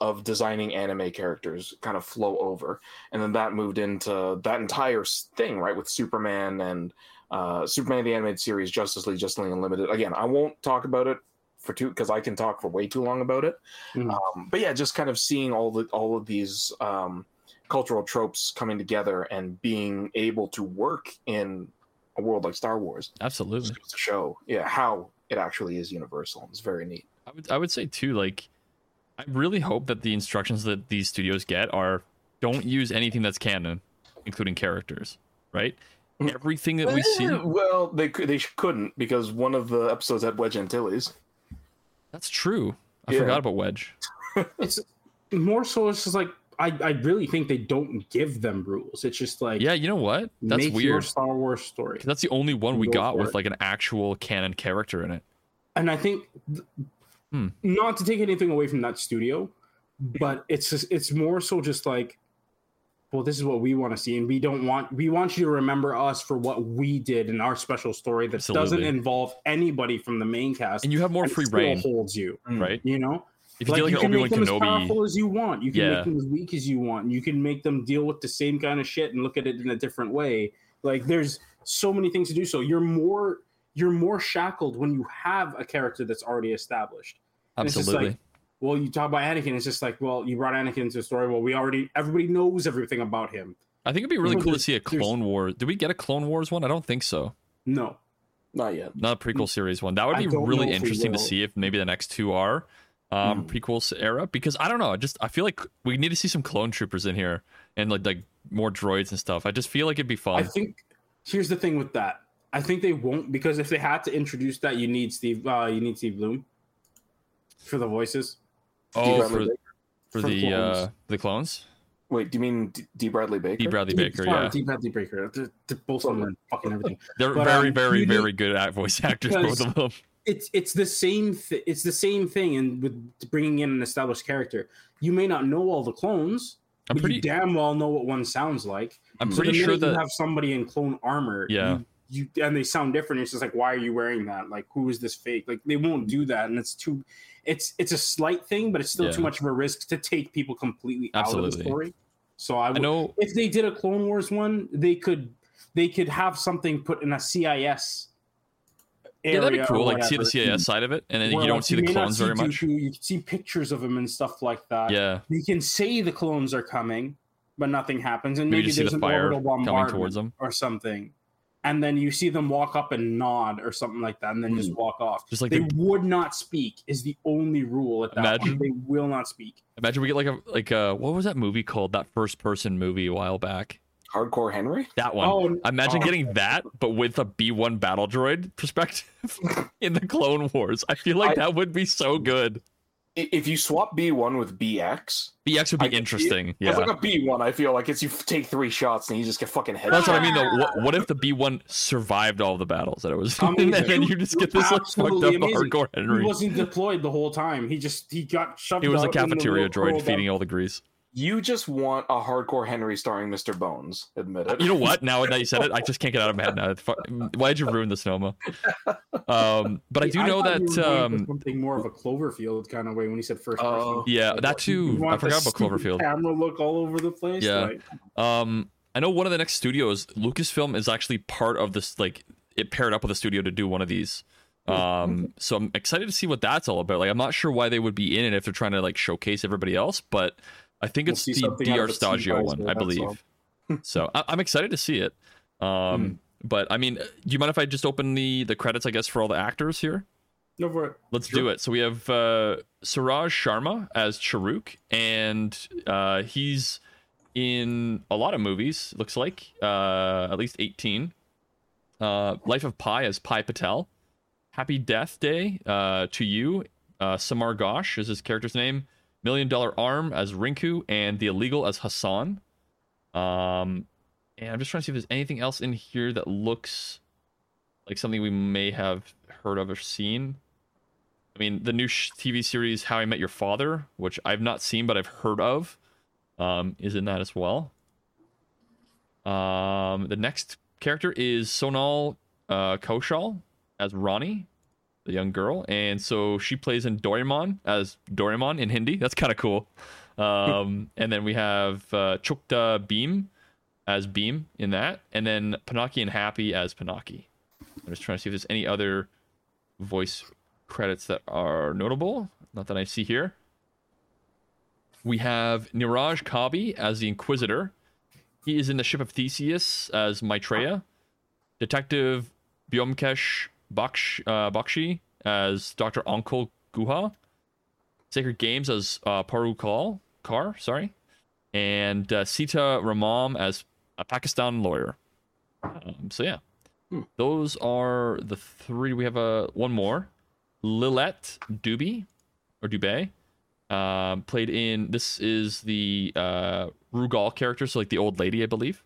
of designing anime characters kind of flow over, and then that moved into that entire thing, right, with Superman and uh, Superman the animated series, Justice League, Justice League Unlimited. Again, I won't talk about it for two because I can talk for way too long about it. Mhm. Um, but yeah, just kind of seeing all the all of these um, cultural tropes coming together and being able to work in a world like Star Wars Absolutely. just goes to show, yeah, how it actually is universal. It's very neat. I would I would say too, like I really hope that the instructions that these studios get are don't use anything that's canon, including characters, right? Mm. Everything that we see Eh, Well, they they couldn't because one of the episodes had Wedge Antilles. that's true. I Yeah. forgot about Wedge. It's more so. It's just like I, I really think they don't give them rules. It's just like Yeah, you know what? That's make your weird. Star Wars story. 'Cause That's the only one we Go got with it. like an actual canon character in it. and I think th- Hmm. not to take anything away from that studio, but it's just, it's more so just like, well, this is what we want to see, and we don't want we want you to remember us for what we did in our special story that doesn't involve anybody from the main cast, And you have more and free still reign, holds you. right? You know, If you get like you can Obi Wan make them as powerful as you want. You can Yeah. make them as weak as you want. You can make them deal with the same kind of shit and look at it in a different way. Like there's so many things to do. So you're more you're more shackled when you have a character that's already established. And it's just absolutely. like, well, you talk about Anakin. It's just like, well, you brought Anakin into the story. Well, we already everybody knows everything about him. I think it'd be really Well, cool to see a Clone Wars. Did we get a Clone Wars one? I don't think so. No, Not yet. Not a prequel series one. That would be really interesting to see if maybe the next two are um, Hmm. prequel s- era because I don't know. I just I feel like we need to see some clone troopers in here and like like more droids and stuff. I just feel like it'd be fun. I think here's the thing with that. I think they won't because if they had to introduce that, you need Steve. Uh, you need Steve Blum for the voices. oh, for for for the clones. uh the clones, Wait, do you mean D. D. Bradley Baker? D. Bradley Sorry, Baker. Yeah, D. Bradley Baker. They're, they're both of them fucking everything. they're But, very um, very you need- very good at voice actors. Both of them. It's it's the same th- it's the same thing and with bringing in an established character. You may not know all the clones I'm but pretty you damn well know what one sounds like. I'm so pretty sure that you have somebody in clone armor Yeah. you, you and they sound different it's just like why are you wearing that? Like who is this fake? Like they won't do that and it's too it's it's a slight thing but it's still Yeah. too much of a risk to take people completely out of the story. So i, I know if they did a clone wars one they could they could have something put in a CIS yeah, that'd be cool. Like see the. CIS side of it, and then you don't see the clones see very much. Dooku, you can see pictures of him and stuff like that. Yeah, You can say the clones are coming, but nothing happens, and maybe maybe, there's the an fire orbital bombardment towards them. or something, and then you see them walk up and nod or something like that, and then just hmm. walk off. Just like they the, would not speak is the only rule at that Imagine. point. They will not speak. imagine we get like a like a what was that movie called? That first person movie a while back. Hardcore Henry? That one. Oh, Imagine oh. getting that, but with a B1 battle droid perspective <laughs> in the Clone Wars. I feel like I- that would be so good. If you swap B1 with BX, BX would be I could- interesting. it's Yeah. like a B1. I feel like it's you take three shots and you just get fucking head. That's what I mean though. What, what if the B1 survived all the battles that it was <laughs> in, Amazing. and then you just get this like fucked up amazing. hardcore Henry? He wasn't deployed the whole time. He just he got shoved. He was a out in cafeteria droid feeding all the grease. You just want a hardcore Henry starring Mr. Bones. Admit it. You know what? Now that you said it, I <laughs> just can't get out of my head now. Why'd you ruin the Noma? Um, but I do know thought you that. were Um, something more of a Cloverfield kind of way when he said first Oh. person. yeah, that too. I want the forgot about stupid Cloverfield. Camera look all over the place. Yeah. like- Um, I know one of the next studios, Lucasfilm, is actually part of this. Like, it paired up with a studio to do one of these. Um, so I'm excited to see what that's all about. Like, I'm not sure why they would be in it if they're trying to like showcase everybody else, but I think We'll it's the D'ART Shtajio one, I believe. so I- I'm excited to see it. Um, but I mean, do you mind if I just open the the credits? I guess for all the actors here. Go for it. Let's do it. So we have uh, Suraj Sharma as Charuk, and uh, he's in a lot of movies. Looks like uh, at least eighteen. Uh, Life of Pi as Pi Patel. Happy Death Day uh, to you. Uh, Samar Ghosh is his character's name. Million Dollar Arm as Rinku, and The Illegal as Hassan. Um, And I'm just trying to see if there's anything else in here that looks like something we may have heard of or seen. I mean, the new sh- TV series How I Met Your Father, which I've not seen but I've heard of, um, is in that as well. Um, the next character is Sonal uh, Kaushal as Rani, the young girl, and so she plays in Doraemon as Doraemon in Hindi. That's kind of cool. Um, <laughs> and then we have uh, Chukta Beam as Beam in that, and then Panaki and Happy as Panaki. I'm just trying to see if there's any other voice credits that are notable. Not that I see here. We have Neeraj Kabi as the Inquisitor. He is in the ship of Theseus as Maitreya. Detective Byomkesh Baksh, uh, Bakshi as Dr. Anukul Guha. Sacred Games as uh, Paru Kal, Kar, sorry. And uh, Sita Ramam as a Pakistan lawyer. Um, so yeah, those are the three. We have a one more, Lilette Doobie or Dubé, um, played in. This is the uh, Rugal character, so like the old lady, I believe.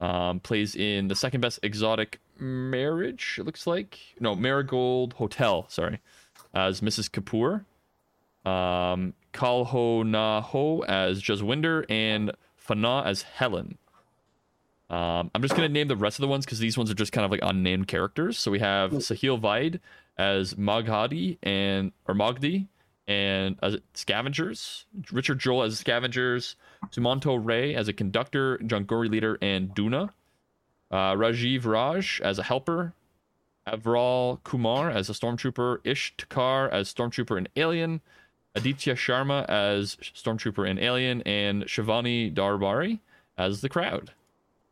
Um, plays in the second best exotic marriage. It looks like no Marigold Hotel. Sorry, as Mrs. Kapoor. Um, Kal Ho Naa Ho as Jaswinder and Fana as Helen. Um, I'm just gonna name the rest of the ones because these ones are just kind of like unnamed characters. So we have Sahil Vaid as Maghadi and or Magdi and as scavengers, Richard Joel as scavengers, Sumanto Ray as a conductor, Jangori leader, and Duna. Uh, Rajiv Raj as a helper, Avral Kumar as a stormtrooper, Ish Takar as stormtrooper and alien, Aditya Sharma as stormtrooper and alien, and Shivani Darbari as the crowd.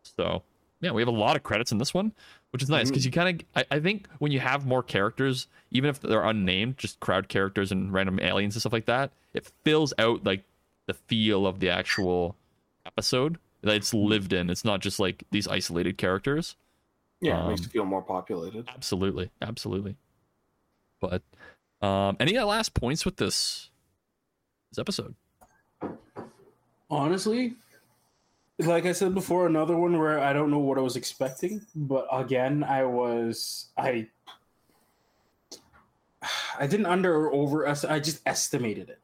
So yeah, we have a lot of credits in this one, which is nice because you kind of I, I think when you have more characters, even if they're unnamed, just crowd characters and random aliens and stuff like that, it fills out like the feel of the actual episode it's lived in. It's not just like these isolated characters. Yeah, it makes Um, it feel more populated. Absolutely, absolutely. But um, any last points with this this episode? Honestly, like I said before, another one where I don't know what I was expecting, but again, I was I <sighs> I didn't under or over I just estimated it.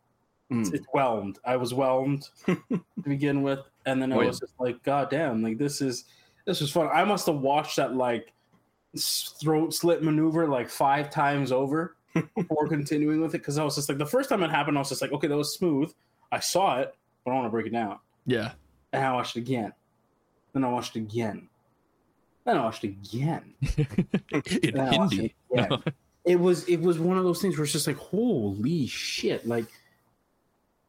It's, Mm. it's whelmed. I was whelmed <laughs> to begin with, and then I Oh, yeah. was just like, God damn! Like this is this was fun. I must have watched that like throat slit maneuver like five times over <laughs> before continuing with it because I was just like the first time it happened, I was just like, okay, that was smooth. I saw it, but I want to break it down. Yeah, And I watched it again. Then I watched it again. Then I watched it again. <laughs> in Then I watched Hindi. it again. <laughs> it was it was one of those things where it's just like, holy shit! Like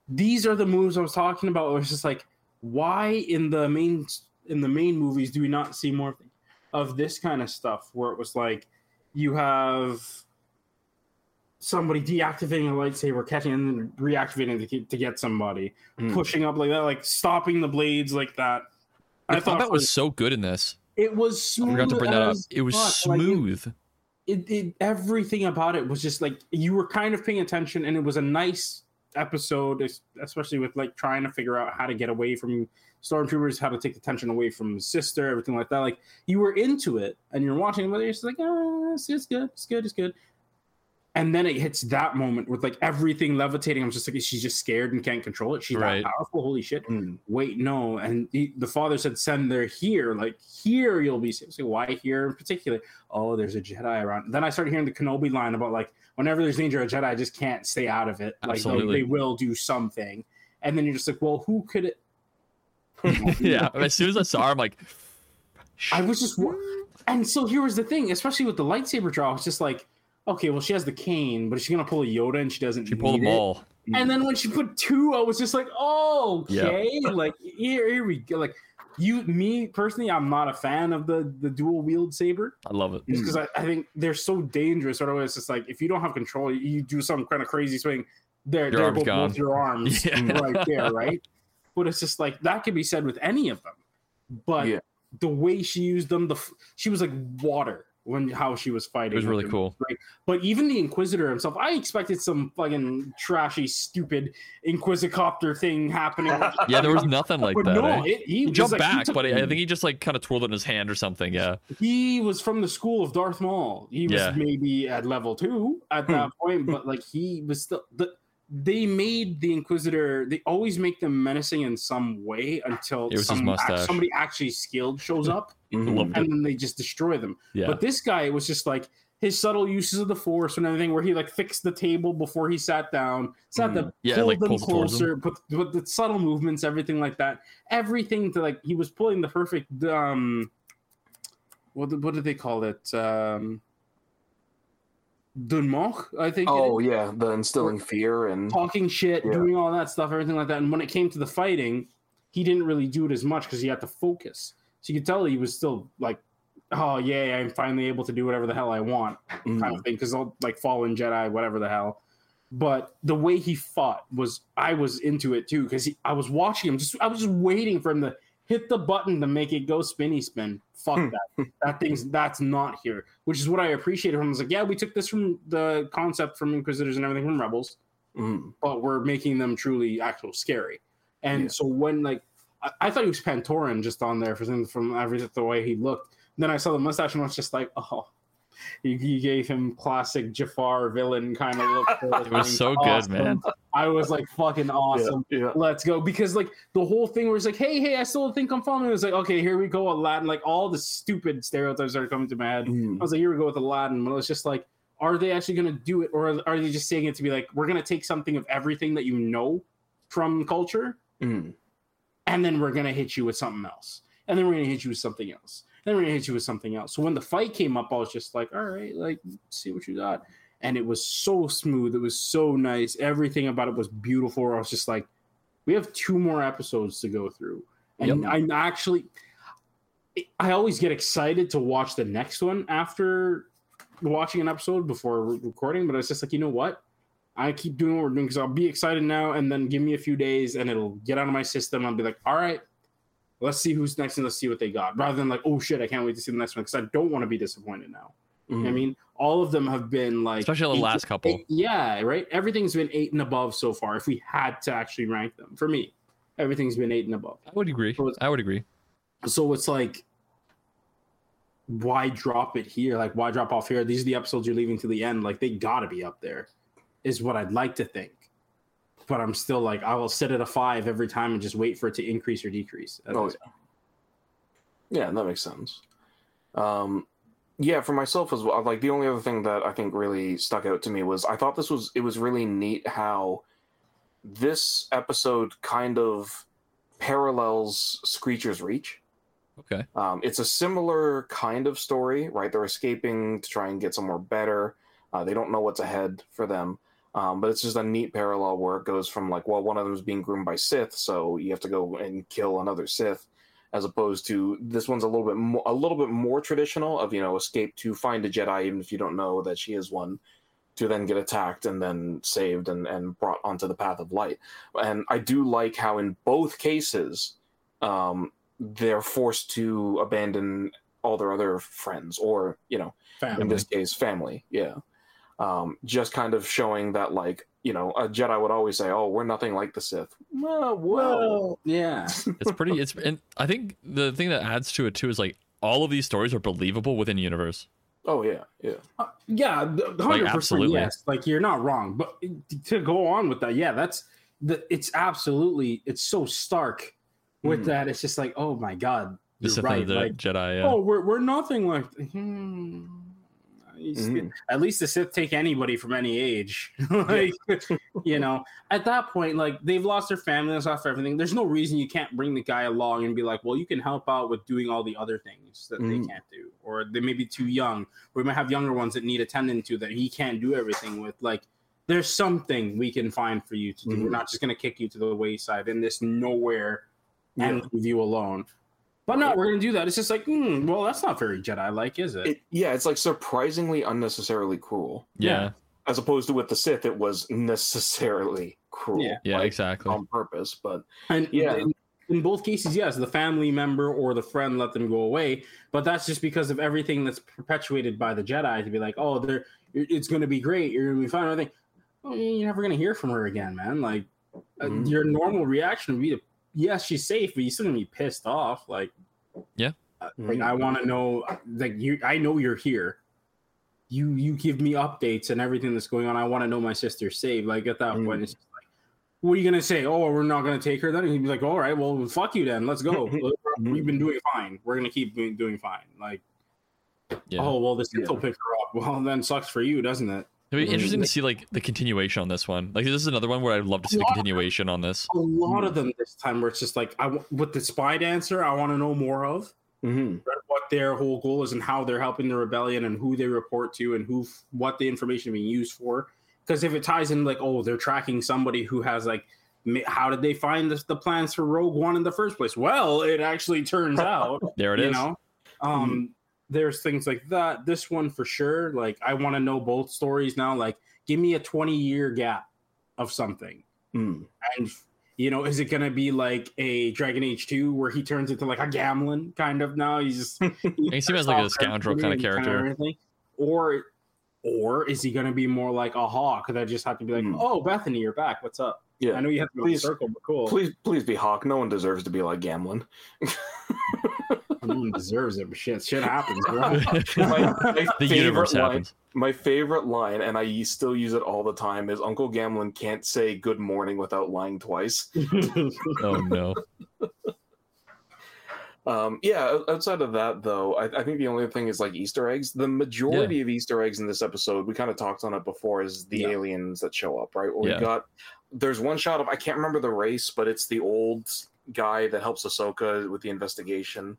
these are the moves I was talking about. Where it's just like, why in the main in the main movies do we not see more of this kind of stuff? Where it was like, you have somebody deactivating a lightsaber, catching and then reactivating to get, to get somebody, Mm. pushing up like that, like stopping the blades like that. I thought that for- was so good in this. it was I smooth. forgot to bring that up. It was fuck. Like, it- smooth. it, it everything about it was just like you were kind of paying attention and it was a nice episode especially with like trying to figure out how to get away from stormtroopers how to take the tension away from sister everything like that like you were into it and you're watching but you're just like oh it's, it's good it's good it's good and then it hits that moment with like everything levitating. I'm just like she's just scared and can't control it. She's Right. that powerful? Holy shit. Mm. wait no. And the, the father said send her here. Like here you'll be safe. So why here in particular? Oh there's a jedi around. Then i started hearing the kenobi line about like whenever there's danger a jedi just can't stay out of it. Like they, Absolutely. they will do something. And then you're just like well who could it <laughs> <laughs> yeah, as soon as I saw her, I'm like, i was just and so here was the thing especially with the lightsaber draw it's just like okay well she has the cane but she's gonna pull a yoda and she doesn't she pulled need them all. And then when she put two, I was just like, oh, Yeah. okay. Like here, here we go. Like you, me personally, I'm not a fan of the the dual wield saber I love it. just hmm. because I, I think they're so dangerous. Sort of, it's just like if you don't have control, you do some kind of crazy swing, there, Your there arm's go both your arms <laughs> Yeah. right there, right? But it's just like that could be said with any of them. But Yeah. the way she used them, the she was like water. When how she was fighting. It was really him. cool. Great. But even the Inquisitor himself, I expected some fucking trashy, stupid Inquisicopter thing happening. <laughs> Yeah, there was nothing like but that. no, eh? it, he, He jumped like, he back, took- but I I think he just like kind of twirled it in his hand or something. Yeah. he was from the school of Darth Maul. He was Yeah. maybe at level two at that point, but like he was still the. They made the Inquisitor. They always make them menacing in some way until It was his some, somebody actually skilled shows up. <laughs> It. and then they just destroy them. Yeah. But this guy was just like his subtle uses of the force and everything, where he like fixed the table before he sat down, sat them, Mm. Yeah, pulled like, them closer, put, put the subtle movements, everything like that, everything to like he was pulling the perfect um, what what did they call it? Um, Dun Möch, I think. Oh yeah, the instilling fear and talking shit, Yeah. doing all that stuff, everything like that. And when it came to the fighting, he didn't really do it as much because he had to focus. So you could tell he was still like, "Oh yeah, I'm finally able to do whatever the hell I want." Mhm. kind of thing because I'll like fallen Jedi, whatever the hell. But the way he fought was I was into it too because I was watching him. Just I was just waiting for him to hit the button to make it go spinny spin. Fuck that. that thing's that's not here. Which is what I appreciated from. I was like, yeah, we took this from the concept from Inquisitors and everything from Rebels, Mhm. but we're making them truly actual scary. And Yeah. so when like I, I thought he was Pantoran just on there for some from every the way he looked. Then I saw the mustache and I was just like, oh, you, you gave him classic Jafar villain kind of look. for <laughs> It was thing. so good, man. I was like fucking awesome. Yeah, yeah. Let's go because like the whole thing was like, hey, hey, I still think I'm following. It was like, okay, here we go, Aladdin. Like all the stupid stereotypes are coming to my head. Mhm. I was like, here we go with Aladdin. But it was just like, are they actually going to do it, or are they just saying it to be like, we're going to take something of everything that you know from culture, Mhm. and then we're going to hit you with something else, and then we're going to hit you with something else, then we're to hit you with something else. So when the fight came up, I was just like, all right, like, see what you got. And it was so smooth. It was so nice. Everything about it was beautiful. I was just like, we have two more episodes to go through. And Yep. I'm actually, I always get excited to watch the next one after watching an episode before recording, but it's just like, you know what? I keep doing what we're doing because I'll be excited now and then give me a few days and it'll get out of my system. I'll be like, all right, let's see who's next and let's see what they got. Rather than like, oh shit, I can't wait to see the next one because I don't want to be disappointed now. What I mm-hmm. mean, all of them have been like, Especially the eight- last couple. eight- yeah, right. Everything's been eight and above so far. If we had to actually rank them, for me, everything's been eight and above. I would agree. So I would agree. So it's like, why drop it here? Like, why drop off here? These are the episodes you're leaving to the end. Like, they gotta be up there, is what I'd like to think. But I'm still like, I will sit at a five every time and just wait for it to increase or decrease. Oh yeah. Yeah, that makes sense. Um, yeah, for myself as well. Like the only other thing that I think really stuck out to me was I thought this was it was really neat how this episode kind of parallels Screecher's Reach. Okay. Um, it's a similar kind of story, right? They're escaping to try and get somewhere better. Uh, they don't know what's ahead for them. Um, but it's just a neat parallel where it goes from like, well, one of them is being groomed by Sith, so you have to go and kill another Sith, as opposed to this one's a little bit more, a little bit more traditional of you know escape to find a Jedi, even if you don't know that she is one, to then get attacked and then saved and and brought onto the path of light. And I do like how in both cases, um, they're forced to abandon all their other friends or you know in this case family yeah um just kind of showing that like you know a jedi would always say oh we're nothing like the sith well, well. yeah. It's pretty. It's and I think the thing that adds to it too is like all of these stories are believable within universe. oh yeah yeah Uh, yeah, the- the hundred percent. absolutely. Yes, like you're not wrong. But to go on with that, yeah, that's the. It's absolutely. It's so stark with Mhm. that. It's just like, oh my god, The you're Sith right. the like, Jedi. Yeah. oh, we're we're nothing like. Hmm. Mhm. At least the Sith take anybody from any age. <laughs> like, <laughs> you know, at that point, like they've lost their family, they've lost everything. There's no reason you can't bring the guy along and be like, well, you can help out with doing all the other things that they Mhm. can't do, or they may be too young, we might have younger ones that need attending to that he can't do everything with. Like, there's something we can find for you to do. We're Mhm. not just going to kick you to the wayside in this nowhere Yeah. and leave you alone. But no, we're going to do that. It's just like, hmm, well, that's not very Jedi-like, is it? it, yeah it's like surprisingly unnecessarily cruel yeah. as opposed to with the sith it was necessarily cruel Yeah. Yeah. like, Exactly. on purpose but And Yeah. and in both cases, yes, the family member or the friend let them go away, but that's just because of everything that's perpetuated by the Jedi to be like, oh, they're it's going to be great, you're going to be fine. I think oh, you're never going to hear from her again, man. Like uh, Mhm. your normal reaction would be to, yes, she's safe, but you still gonna be pissed off. Like, Yeah. uh, like I want to know, like you, I know you're here. You you give me updates and everything that's going on. I want to know my sister's safe. Like at that Mm. point, it's just like, what are you gonna say? Oh, we're not gonna take her then? And he'd be like, all right, well, fuck you then. Let's go. <laughs> We've been doing fine. We're gonna keep doing, doing fine. Like, Yeah. oh well, the Sith Yeah. will pick her up. <laughs> Well, then sucks for you, doesn't it? It'd be interesting to see like the continuation on this one. Like this is another one where I'd love to see the Yeah. continuation on this. A lot of them this time where it's just like I with the spy dancer, I want to know more of. Mhm. what their whole goal is and how they're helping the rebellion and who they report to and who what the information being used for because if it ties in like oh they're tracking somebody who has like how did they find this, the plans for rogue one in the first place well it actually turns <laughs> out There it you is. know um there's things like that this one for sure like i want to know both stories now like give me a 20 year gap of something Mm. and you know, is it gonna be like a Dragon Age 2 where he turns into like a Gamlen kind of now? He's just <laughs> He seems like a scoundrel kind of character. everything. Or or is he gonna be more like a Hawke that just have to be like, Hmm. Oh, Bethany, you're back. What's up? Yeah. I know you have to go in a Please- circle, but cool. Please, please be Hawke. No one deserves to be like Gamlen. <laughs> No one deserves it, but shit, shit happens, bro. <laughs> my, my <laughs> The favorite universe line, happens. My favorite line, and I still use it all the time, is Uncle Gamlen can't say good morning without lying twice. <laughs> Oh no. Um, yeah, outside of that, though, I, I think the only thing is like Easter eggs. The majority of Easter eggs in this episode, we kind of talked on it before, is the Yeah. aliens that show up, right? Where Yeah. we got there's one shot of I can't remember the race, but it's the old guy that helps Ahsoka with the investigation.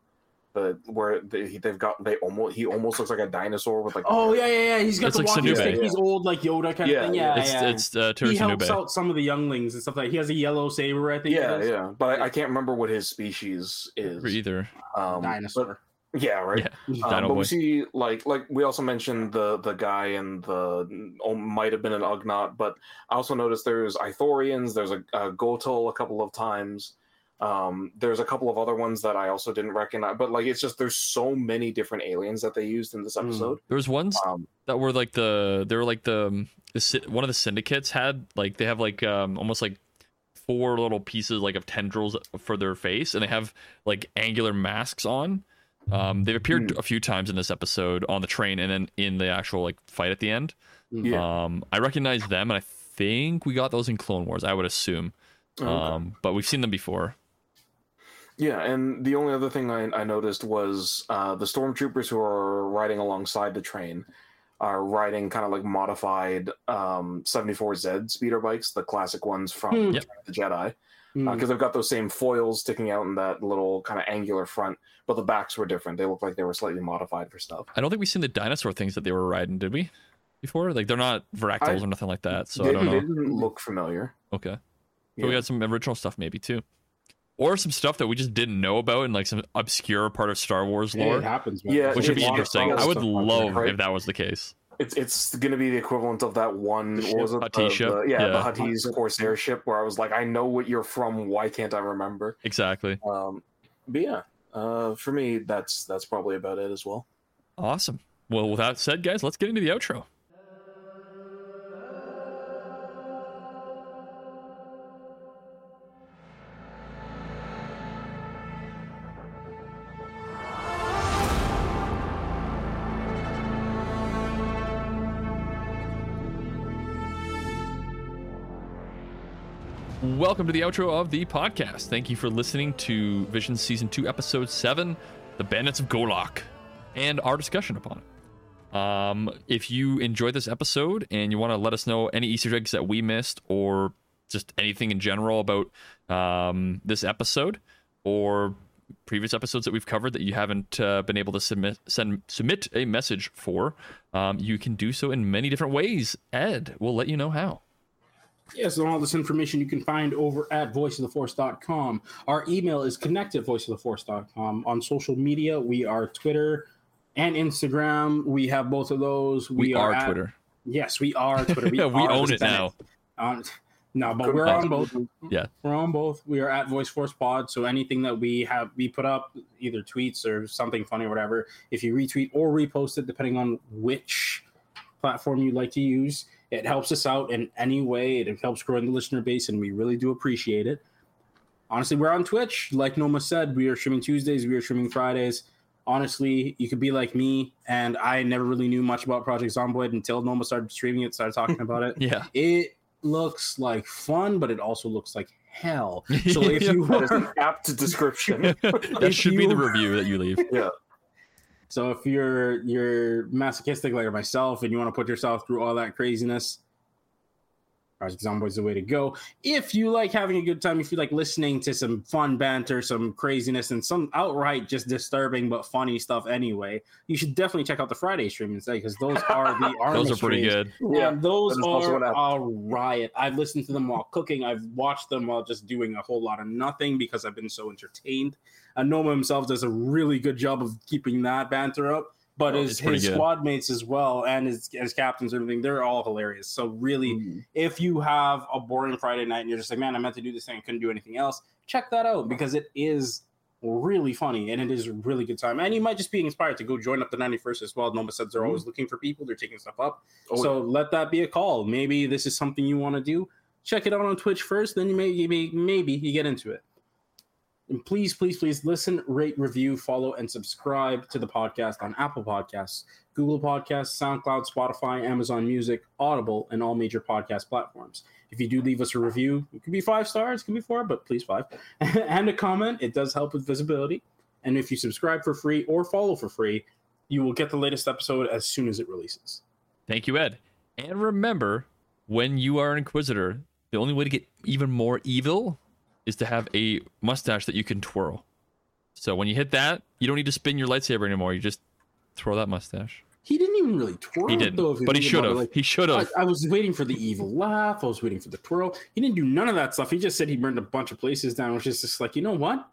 But where they, they've got they almost he almost looks like a dinosaur with like oh yeah, yeah, yeah. He's got It's the like walking Sinube. stick. Yeah. He's old like Yoda kind Yeah, of thing. Yeah, It's yeah. it's uh, he helps Tera Sinube. out some of the younglings and stuff like. He has a yellow saber, I think. yeah yeah. But I, I can't remember what his species is. either. Um, Dinosaur. but- yeah, right. Yeah. Um, but we see like like we also mentioned the the guy and the oh, might have been an Ugnaught, but I also noticed there's Ithorians, there's a, a Gotal a couple of times. Um, there's a couple of other ones that I also didn't recognize, but like it's just there's so many different aliens that they used in this Mm. episode. There was ones Um, that were like the they were like the, um, the one of the syndicates had like they have like um almost like four little pieces like of tendrils for their face and they have like angular masks on um they've appeared Hmm. a few times in this episode on the train and then in the actual like fight at the end yeah, um i recognize them and i think we got those in clone wars i would assume Okay. um but we've seen them before yeah. And the only other thing I, I noticed was uh, the stormtroopers who are riding alongside the train are riding kind of like modified um, 74Z speeder bikes, the classic ones from Hmm. Yep. the Jedi. Hmm. because they've got those same foils sticking out in that little kind of angular front, but the backs were different. They looked like they were slightly modified for stuff. i don't think we've seen the dinosaur things that they were riding did we before like they're not varactyls I- or nothing like that so they, i don't they know didn't look familiar. okay So Yeah. we got some original stuff maybe too. Or some stuff that we just didn't know about in like some obscure part of Star Wars Yeah, lore. it happens, man. Yeah, which would be interesting. I would it's- love right? if that was the case. It's it's going to be the equivalent of that one. What was it? Hutt The- ship? the- yeah, Yeah. the Huttese Corsair ship, where I was like, I know what you're from. Why can't I remember? Exactly. Um, but yeah, uh, for me, that's that's probably about it as well. Awesome. Well, with that said, guys, let's get into the outro. Welcome to the outro of the podcast. Thank you for listening to Vision Season 2, Episode 7, The Bandits of Golak, and our discussion upon it. Um, if you enjoyed this episode and you want to let us know any Easter eggs that we missed or just anything in general about um, this episode or previous episodes that we've covered that you haven't uh, been able to submit send submit a message for, um, you can do so in many different ways. Ed will let you know how. Yes, and all this information you can find over at voiceoftheforce.com. Our email is connect at voiceoftheforce.com. On social media, we are Twitter and Instagram. We have both of those. We, are, at- Twitter. Yes, we are Twitter. <laughs> we are own it now. Um, No, but Couldn't we're on both. Yeah. We're on both. We are at Voice Force Pod. So anything that we have, we put up either tweets or something funny or whatever. If you retweet or repost it, depending on which platform you'd like to use, it helps us out in any way. It helps grow the listener base, and we really do appreciate it. Honestly, we're on Twitch. Like Noma said, we are streaming Tuesdays. We are streaming Fridays. Honestly, you could be like me, and I never really knew much about Project Zomboid until Noma started streaming it, started talking about it <laughs> Yeah. it looks like fun, but it also looks like hell. So <laughs> if you That is an <laughs> apt description. that If should be the review that you leave. So if you're you're masochistic like myself and you want to put yourself through all that craziness, Project Zomboid is the way to go. If you like having a good time, if you like listening to some fun banter, some craziness, and some outright just disturbing but funny stuff anyway, you should definitely check out the Friday stream instead because those are the <laughs> Those are pretty streams. good. Yeah, those that is are a riot. I've listened to them while cooking. I've watched them while just doing a whole lot of nothing because I've been so entertained. And Noma himself does a really good job of keeping that banter up. But Oh, his, it's his squad mates as well and his, his captains and everything, they're all hilarious. So really, Mm. if you have a boring Friday night and you're just like, man, I meant to do this thing, I couldn't do anything else, check that out because it is really funny and it is a really good time. And you might just be inspired to go join up the 91st as well. Noma said they're always looking for people, they're taking stuff up. Oh, so let that be a call. Maybe this is something you want to do. Check it out on Twitch first, then you may maybe maybe you get into it. And please, please, please listen, rate, review, follow, and subscribe to the podcast on Apple Podcasts, Google Podcasts, SoundCloud, Spotify, Amazon Music, Audible, and all major podcast platforms. If you do leave us a review, it could be five stars, it could be four, but please five, <laughs> and a comment. It does help with visibility. And if you subscribe for free or follow for free, you will get the latest episode as soon as it releases. Thank you, Ed. And remember, when you are an Inquisitor, the only way to get even more evil is to have a mustache that you can twirl. So when you hit that, you don't need to spin your lightsaber anymore. You just twirl that mustache. He didn't even really twirl. He though, but he should have. Like, He should I, have. I was waiting for the evil laugh. I was waiting for the twirl. He didn't do none of that stuff. He just said he burned a bunch of places down, which is just like, you know what?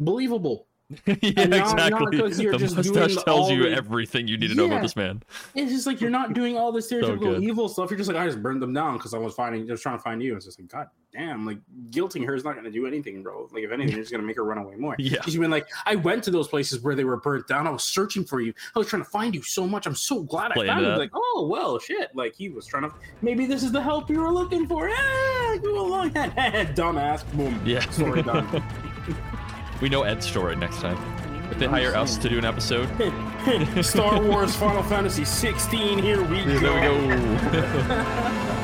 Believable. Yeah, and not- not you're the just mustache tells you the- everything you need to know about this man. It's just like you're not doing all the <laughs> stereotypical good. evil stuff. You're just like, I just burned them down because I was finding, just trying to find you. It's just like, God damn, like guilting her is not going to do anything, bro. Like if anything, you're just going to make her run away more. <laughs> Yeah. She's been like, I went to those places where they were burnt down. I was searching for you. I was trying to find you so much. I'm so glad I found you. Like, oh well, shit. Like he was trying to. Maybe this is the help you were looking for. Ah, go along, that dumbass. Boom. Yeah. Story done. <laughs> We know Ed's story next time. If they hire us to do an episode, <laughs> Star Wars Final Fantasy 16. Here we there go. we go. <laughs>